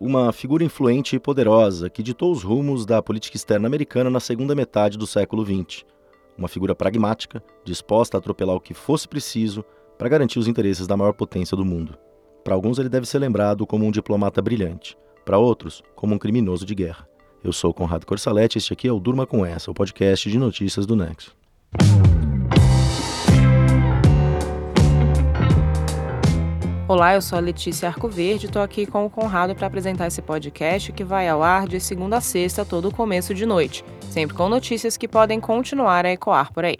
uma figura influente e poderosa que ditou os rumos da política externa americana na segunda metade do século XX. Uma figura pragmática, disposta a atropelar o que fosse preciso para garantir os interesses da maior potência do mundo. Para alguns, ele deve ser lembrado como um diplomata brilhante, para outros, como um criminoso de guerra. Eu sou Conrado Corsaletti e este aqui é o Durma Com Essa, o podcast de notícias do Nexo. Olá, eu sou a Letícia Arcoverde e estou aqui com o Conrado para apresentar esse podcast que vai ao ar de segunda a sexta, todo começo de noite, sempre com notícias que podem continuar a ecoar por aí.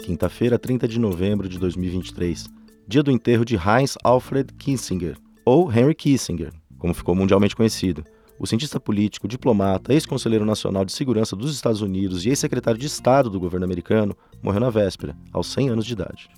Quinta-feira, 30 de novembro de 2023, dia do enterro de Heinz Alfred Kissinger, ou Henry Kissinger, como ficou mundialmente conhecido o cientista político, diplomata, ex-conselheiro nacional de segurança dos Estados Unidos e ex-secretário de Estado do governo americano, morreu na véspera, aos 100 anos de idade.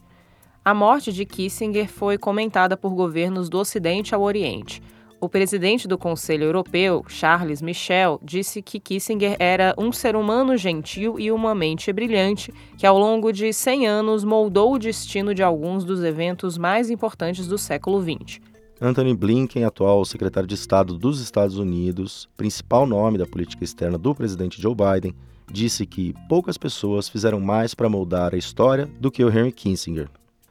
A morte de Kissinger foi comentada por governos do Ocidente ao Oriente. O presidente do Conselho Europeu, Charles Michel, disse que Kissinger era um ser humano gentil e uma mente brilhante que, ao longo de 100 anos, moldou o destino de alguns dos eventos mais importantes do século XX. Anthony Blinken, atual secretário de Estado dos Estados Unidos, principal nome da política externa do presidente Joe Biden, disse que poucas pessoas fizeram mais para moldar a história do que o Henry Kissinger.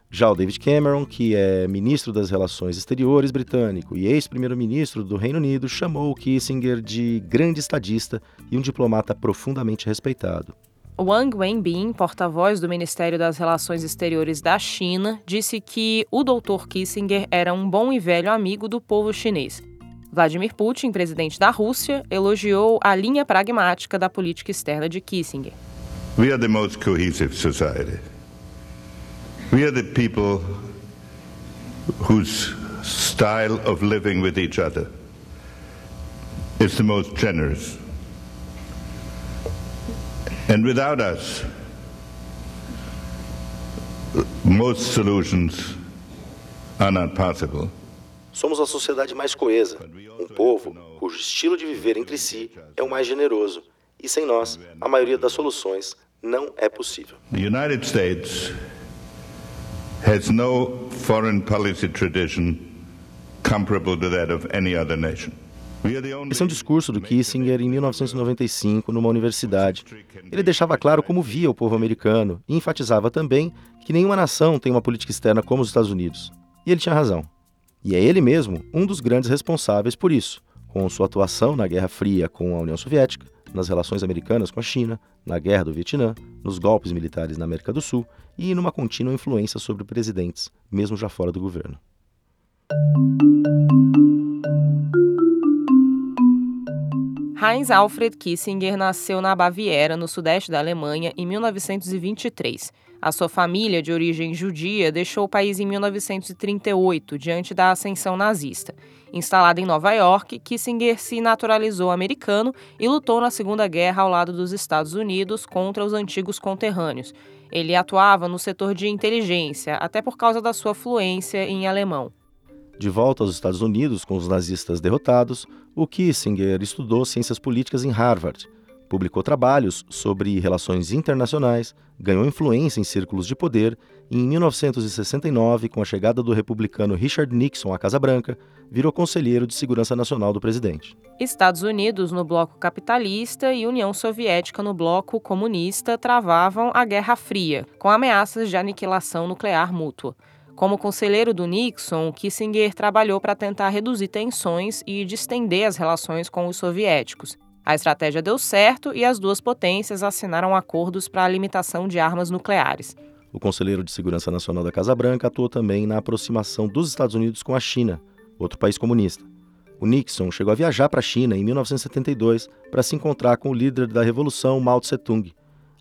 Já o David Cameron, que é ministro das Relações Exteriores britânico e ex-primeiro-ministro do Reino Unido, chamou Kissinger de grande estadista e um diplomata profundamente respeitado. Wang Wenbin, porta-voz do Ministério das Relações Exteriores da China, disse que o Dr. Kissinger era um bom e velho amigo do povo chinês. Vladimir Putin, presidente da Rússia, elogiou a linha pragmática da política externa de Kissinger. We are the most cohesive society. We are the people whose style of living with each other is the most generous. And without us, most solutions are not possible. Somos a sociedade mais coesa, um povo cujo estilo de viver entre si é o mais generoso. E sem nós, a maioria das soluções não é possível. The United States has no foreign policy tradition comparable to that of any other nation. Esse é um discurso do Kissinger em 1995 numa universidade. Ele deixava claro como via o povo americano e enfatizava também que nenhuma nação tem uma política externa como os Estados Unidos. E ele tinha razão. E é ele mesmo um dos grandes responsáveis por isso, com sua atuação na Guerra Fria com a União Soviética, nas relações americanas com a China, na Guerra do Vietnã, nos golpes militares na América do Sul e numa contínua influência sobre presidentes, mesmo já fora do governo. Heinz Alfred Kissinger nasceu na Baviera, no sudeste da Alemanha, em 1923. A sua família, de origem judia, deixou o país em 1938, diante da ascensão nazista. Instalado em Nova York, Kissinger se naturalizou americano e lutou na Segunda Guerra ao lado dos Estados Unidos contra os antigos conterrâneos. Ele atuava no setor de inteligência, até por causa da sua fluência em alemão. De volta aos Estados Unidos com os nazistas derrotados, o Kissinger estudou ciências políticas em Harvard, publicou trabalhos sobre relações internacionais, ganhou influência em círculos de poder e, em 1969, com a chegada do republicano Richard Nixon à Casa Branca, virou conselheiro de segurança nacional do presidente. Estados Unidos no bloco capitalista e União Soviética no bloco comunista travavam a Guerra Fria, com ameaças de aniquilação nuclear mútua. Como conselheiro do Nixon, Kissinger trabalhou para tentar reduzir tensões e distender as relações com os soviéticos. A estratégia deu certo e as duas potências assinaram acordos para a limitação de armas nucleares. O conselheiro de Segurança Nacional da Casa Branca atuou também na aproximação dos Estados Unidos com a China, outro país comunista. O Nixon chegou a viajar para a China em 1972 para se encontrar com o líder da revolução Mao Tse-tung.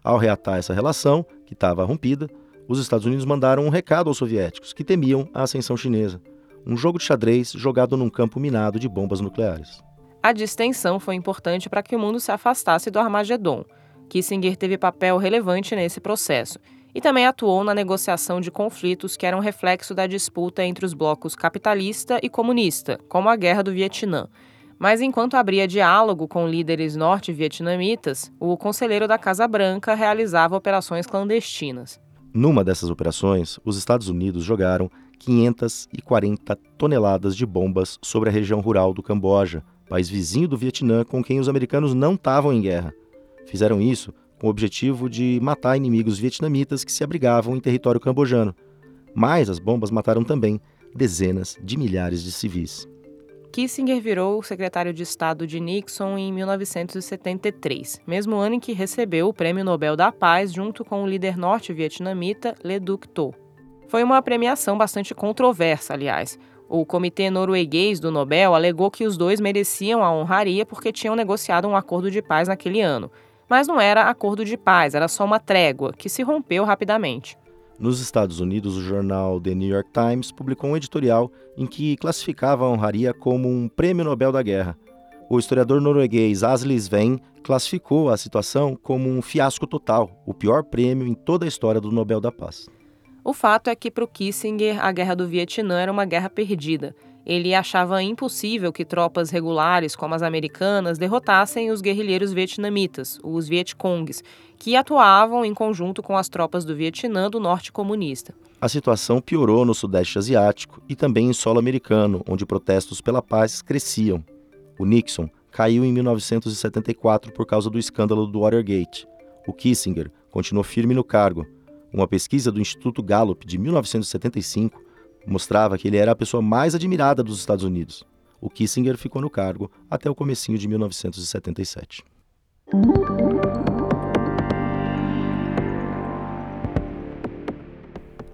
Ao reatar essa relação, que estava rompida, os Estados Unidos mandaram um recado aos soviéticos, que temiam a ascensão chinesa. Um jogo de xadrez jogado num campo minado de bombas nucleares. A distensão foi importante para que o mundo se afastasse do Armagedon. Kissinger teve papel relevante nesse processo e também atuou na negociação de conflitos que eram reflexo da disputa entre os blocos capitalista e comunista, como a Guerra do Vietnã. Mas enquanto abria diálogo com líderes norte-vietnamitas, o conselheiro da Casa Branca realizava operações clandestinas. Numa dessas operações, os Estados Unidos jogaram 540 toneladas de bombas sobre a região rural do Camboja, país vizinho do Vietnã com quem os americanos não estavam em guerra. Fizeram isso com o objetivo de matar inimigos vietnamitas que se abrigavam em território cambojano. Mas as bombas mataram também dezenas de milhares de civis. Kissinger virou secretário de Estado de Nixon em 1973, mesmo ano em que recebeu o Prêmio Nobel da Paz junto com o líder norte-vietnamita Le Duc Tho. Foi uma premiação bastante controversa, aliás. O comitê norueguês do Nobel alegou que os dois mereciam a honraria porque tinham negociado um acordo de paz naquele ano. Mas não era acordo de paz, era só uma trégua, que se rompeu rapidamente. Nos Estados Unidos, o jornal The New York Times publicou um editorial em que classificava a honraria como um prêmio Nobel da Guerra. O historiador norueguês Asli Sven classificou a situação como um fiasco total, o pior prêmio em toda a história do Nobel da Paz. O fato é que, para o Kissinger, a Guerra do Vietnã era uma guerra perdida. Ele achava impossível que tropas regulares, como as americanas, derrotassem os guerrilheiros vietnamitas, os Vietcongs, que atuavam em conjunto com as tropas do Vietnã do Norte comunista. A situação piorou no Sudeste Asiático e também em solo americano, onde protestos pela paz cresciam. O Nixon caiu em 1974 por causa do escândalo do Watergate. O Kissinger continuou firme no cargo. Uma pesquisa do Instituto Gallup de 1975 mostrava que ele era a pessoa mais admirada dos Estados Unidos. O Kissinger ficou no cargo até o comecinho de 1977.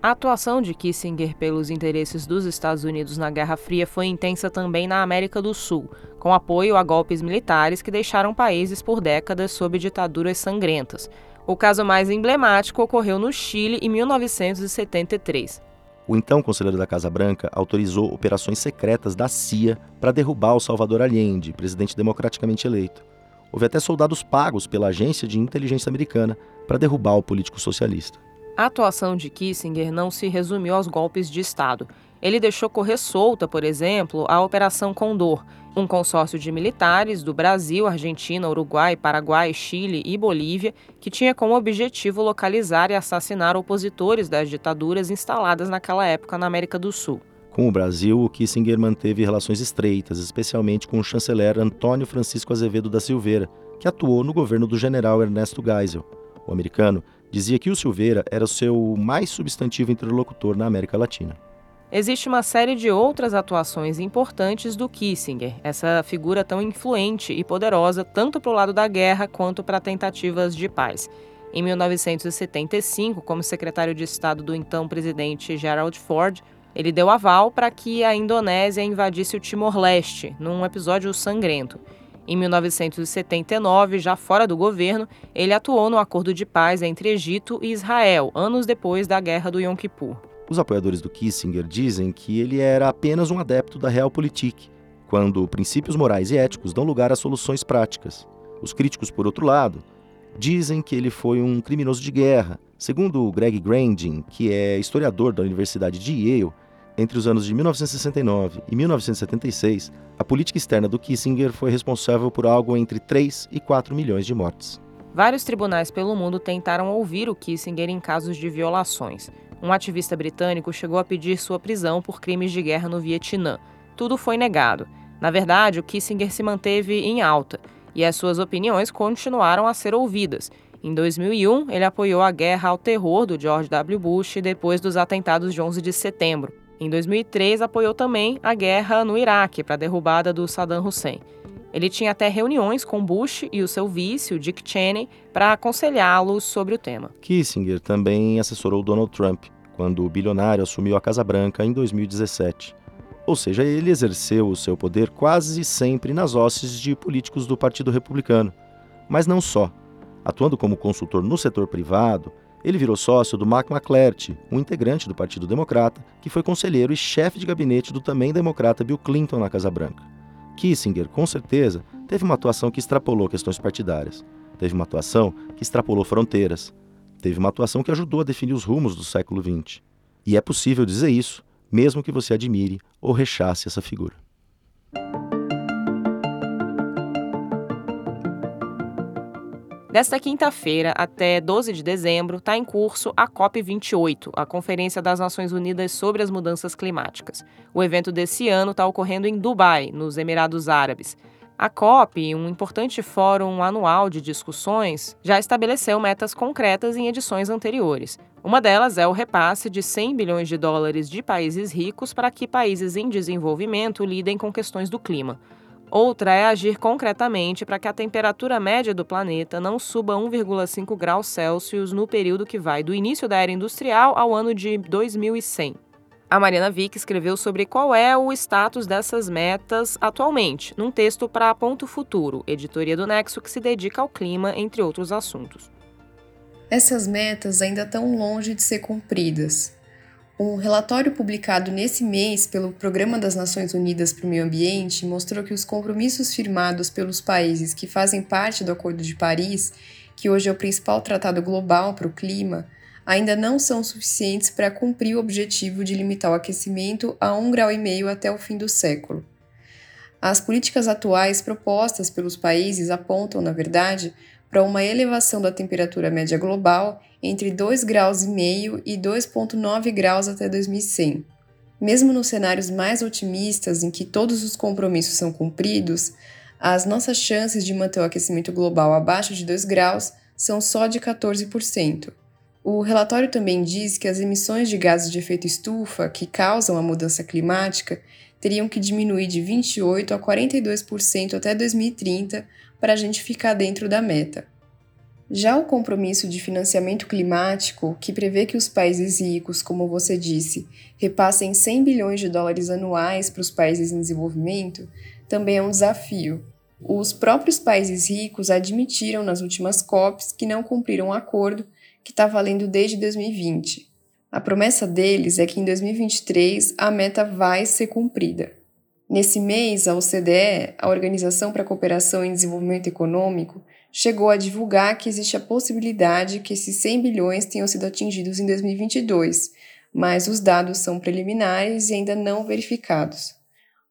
A atuação de Kissinger pelos interesses dos Estados Unidos na Guerra Fria foi intensa também na América do Sul, com apoio a golpes militares que deixaram países por décadas sob ditaduras sangrentas. O caso mais emblemático ocorreu no Chile em 1973. O então conselheiro da Casa Branca autorizou operações secretas da CIA para derrubar o Salvador Allende, presidente democraticamente eleito. Houve até soldados pagos pela agência de inteligência americana para derrubar o político socialista. A atuação de Kissinger não se resumiu aos golpes de Estado. Ele deixou correr solta, por exemplo, a Operação Condor, um consórcio de militares do Brasil, Argentina, Uruguai, Paraguai, Chile e Bolívia, que tinha como objetivo localizar e assassinar opositores das ditaduras instaladas naquela época na América do Sul. Com o Brasil, o Kissinger manteve relações estreitas, especialmente com o chanceler Antônio Francisco Azevedo da Silveira, que atuou no governo do general Ernesto Geisel. O americano dizia que o Silveira era o seu mais substantivo interlocutor na América Latina. Existe uma série de outras atuações importantes do Kissinger, essa figura tão influente e poderosa tanto para o lado da guerra quanto para tentativas de paz. Em 1975, como secretário de Estado do então presidente Gerald Ford, ele deu aval para que a Indonésia invadisse o Timor-Leste, num episódio sangrento. Em 1979, já fora do governo, ele atuou no acordo de paz entre Egito e Israel, anos depois da Guerra do Yom Kippur. Os apoiadores do Kissinger dizem que ele era apenas um adepto da Realpolitik, quando princípios morais e éticos dão lugar a soluções práticas. Os críticos, por outro lado, dizem que ele foi um criminoso de guerra. Segundo Greg Grandin, que é historiador da Universidade de Yale, entre os anos de 1969 e 1976, a política externa do Kissinger foi responsável por algo entre 3 e 4 milhões de mortes. Vários tribunais pelo mundo tentaram ouvir o Kissinger em casos de violações. Um ativista britânico chegou a pedir sua prisão por crimes de guerra no Vietnã. Tudo foi negado. Na verdade, o Kissinger se manteve em alta e as suas opiniões continuaram a ser ouvidas. Em 2001, ele apoiou a guerra ao terror do George W. Bush depois dos atentados de 11 de setembro. Em 2003, apoiou também a guerra no Iraque para a derrubada do Saddam Hussein. Ele tinha até reuniões com Bush e o seu vice, o Dick Cheney, para aconselhá-los sobre o tema. Kissinger também assessorou Donald Trump quando o bilionário assumiu a Casa Branca em 2017. Ou seja, ele exerceu o seu poder quase sempre nas hostes de políticos do Partido Republicano. Mas não só. Atuando como consultor no setor privado, ele virou sócio do Mac McClert, um integrante do Partido Democrata, que foi conselheiro e chefe de gabinete do também democrata Bill Clinton na Casa Branca. Kissinger, com certeza, teve uma atuação que extrapolou questões partidárias. Teve uma atuação que extrapolou fronteiras. Teve uma atuação que ajudou a definir os rumos do século XX. E é possível dizer isso, mesmo que você admire ou rechace essa figura. Desta quinta-feira até 12 de dezembro está em curso a COP28, a Conferência das Nações Unidas sobre as Mudanças Climáticas. O evento desse ano está ocorrendo em Dubai, nos Emirados Árabes. A COP, um importante fórum anual de discussões, já estabeleceu metas concretas em edições anteriores. Uma delas é o repasse de 100 bilhões de dólares de países ricos para que países em desenvolvimento lidem com questões do clima. Outra é agir concretamente para que a temperatura média do planeta não suba 1,5 graus Celsius no período que vai do início da era industrial ao ano de 2100. A Mariana Vick escreveu sobre qual é o status dessas metas atualmente, num texto para Ponto Futuro, editoria do Nexo que se dedica ao clima, entre outros assuntos. Essas metas ainda estão longe de ser cumpridas. Um relatório publicado nesse mês pelo Programa das Nações Unidas para o Meio Ambiente mostrou que os compromissos firmados pelos países que fazem parte do Acordo de Paris, que hoje é o principal tratado global para o clima, ainda não são suficientes para cumprir o objetivo de limitar o aquecimento a 1,5 grau até o fim do século. As políticas atuais propostas pelos países apontam, na verdade, para uma elevação da temperatura média global entre 2,5 graus e 2,9 graus até 2100. Mesmo nos cenários mais otimistas, em que todos os compromissos são cumpridos, as nossas chances de manter o aquecimento global abaixo de 2 graus são só de 14%. O relatório também diz que as emissões de gases de efeito estufa que causam a mudança climática teriam que diminuir de 28% a 42% até 2030 para a gente ficar dentro da meta. Já o compromisso de financiamento climático, que prevê que os países ricos, como você disse, repassem 100 bilhões de dólares anuais para os países em desenvolvimento, também é um desafio. Os próprios países ricos admitiram nas últimas COPs que não cumpriram o acordo que está valendo desde 2020. A promessa deles é que em 2023 a meta vai ser cumprida. Nesse mês, a OCDE, a Organização para a Cooperação e Desenvolvimento Econômico, chegou a divulgar que existe a possibilidade que esses 100 bilhões tenham sido atingidos em 2022, mas os dados são preliminares e ainda não verificados.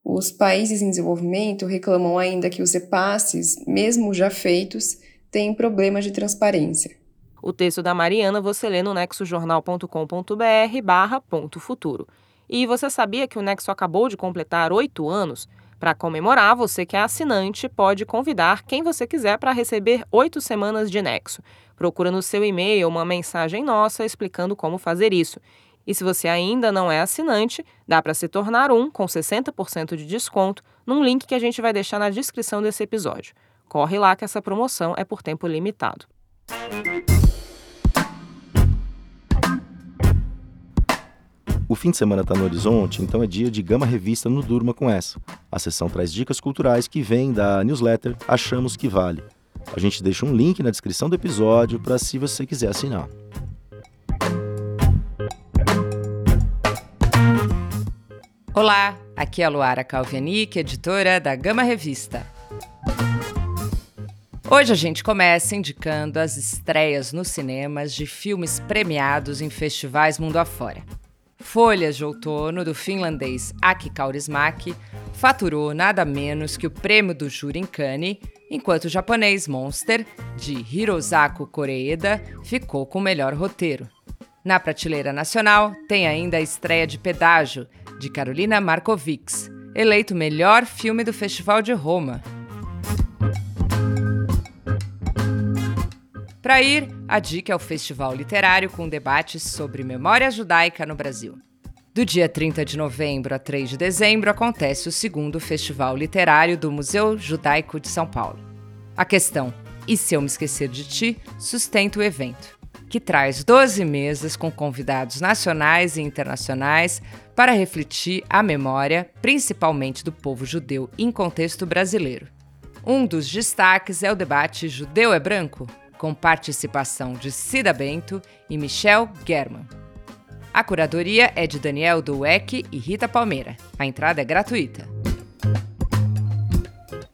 Os países em desenvolvimento reclamam ainda que os repasses, mesmo já feitos, têm problemas de transparência. O texto da Mariana você lê no nexojornal.com.br barra ponto futuro. E você sabia que o Nexo acabou de completar oito anos? Para comemorar, você que é assinante pode convidar quem você quiser para receber oito semanas de Nexo. Procura no seu e-mail uma mensagem nossa explicando como fazer isso. E se você ainda não é assinante, dá para se tornar um com 60% de desconto num link que a gente vai deixar na descrição desse episódio. Corre lá que essa promoção é por tempo limitado. O fim de semana está no horizonte, então é dia de Gama Revista no Durma com essa. A sessão traz dicas culturais que vêm da newsletter Achamos que Vale. A gente deixa um link na descrição do episódio para se você quiser assinar. Olá, aqui é a Luara Calvianic, editora da Gama Revista. Hoje a gente começa indicando as estreias nos cinemas de filmes premiados em festivais mundo afora. Folhas de Outono, do finlandês Aki Kaurismäki, faturou nada menos que o prêmio do júri em Cannes, enquanto o japonês Monster, de Hirosaku Koreeda, ficou com o melhor roteiro. Na prateleira nacional, tem ainda a estreia de Pedágio, de Carolina Markovics, eleito melhor filme do Festival de Roma. Para ir, a dica é o Festival Literário com debates sobre memória judaica no Brasil. Do dia 30 de novembro a 3 de dezembro acontece o segundo Festival Literário do Museu Judaico de São Paulo. A questão E se eu me esquecer de ti sustenta o evento, que traz 12 mesas com convidados nacionais e internacionais para refletir a memória, principalmente do povo judeu em contexto brasileiro. Um dos destaques é o debate Judeu é Branco? Com participação de Cida Bento e Michel German. A curadoria é de Daniel Dueck e Rita Palmeira. A entrada é gratuita.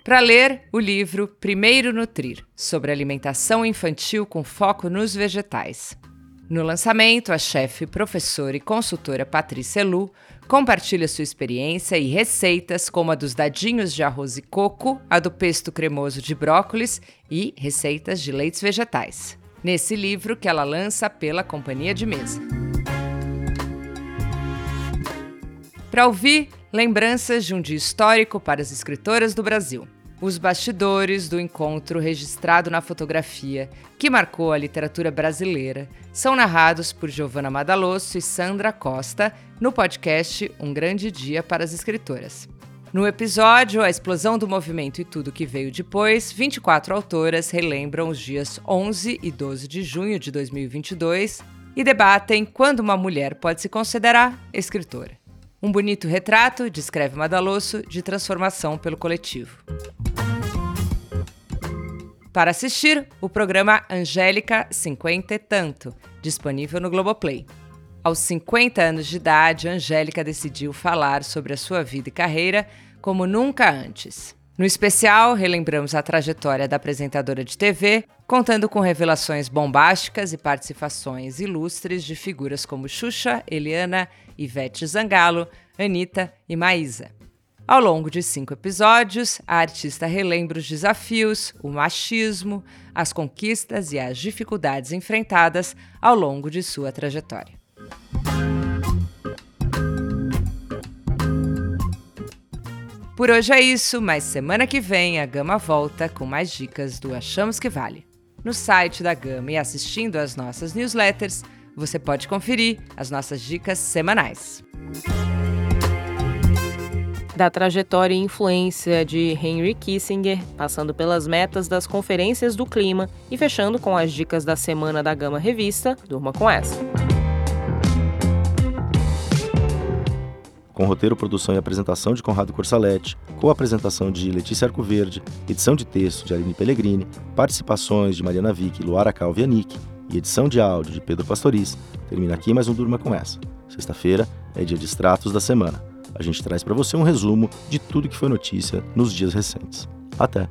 Para ler o livro Primeiro Nutrir, sobre alimentação infantil com foco nos vegetais. No lançamento, a chefe, professora e consultora Patrícia Lu compartilha sua experiência e receitas, como a dos dadinhos de arroz e coco, a do pesto cremoso de brócolis e receitas de leites vegetais. Nesse livro que ela lança pela Companhia de Mesa. Para ouvir lembranças de um dia histórico para as escritoras do Brasil os bastidores do encontro registrado na fotografia que marcou a literatura brasileira são narrados por Giovanna Madalosso e Sandra Costa no podcast Um Grande Dia para as Escritoras. No episódio A Explosão do Movimento e Tudo que Veio Depois, 24 autoras relembram os dias 11 e 12 de junho de 2022 e debatem quando uma mulher pode se considerar escritora. Um bonito retrato, descreve Madalosso, de transformação pelo coletivo. Para assistir, o programa Angélica 50 e Tanto, disponível no Globoplay. Aos 50 anos de idade, Angélica decidiu falar sobre a sua vida e carreira como nunca antes. No especial, relembramos a trajetória da apresentadora de TV, contando com revelações bombásticas e participações ilustres de figuras como Xuxa, Eliana, Ivete Zangalo, Anitta e Maísa. Ao longo de cinco episódios, a artista relembra os desafios, o machismo, as conquistas e as dificuldades enfrentadas ao longo de sua trajetória. Por hoje é isso, mas semana que vem a Gama volta com mais dicas do Achamos que Vale. No site da Gama e assistindo às nossas newsletters, você pode conferir as nossas dicas semanais da trajetória e influência de Henry Kissinger, passando pelas metas das conferências do clima e fechando com as dicas da semana da Gama Revista, durma com essa. Com roteiro, produção e apresentação de Conrado Corsaletti, co-apresentação de Letícia Arcoverde, edição de texto de Aline Pellegrini, participações de Mariana Vick Luara Calvianic e edição de áudio de Pedro Pastoriz, termina aqui mais um Durma com essa. Sexta-feira é dia de extratos da semana a gente traz para você um resumo de tudo que foi notícia nos dias recentes. Até!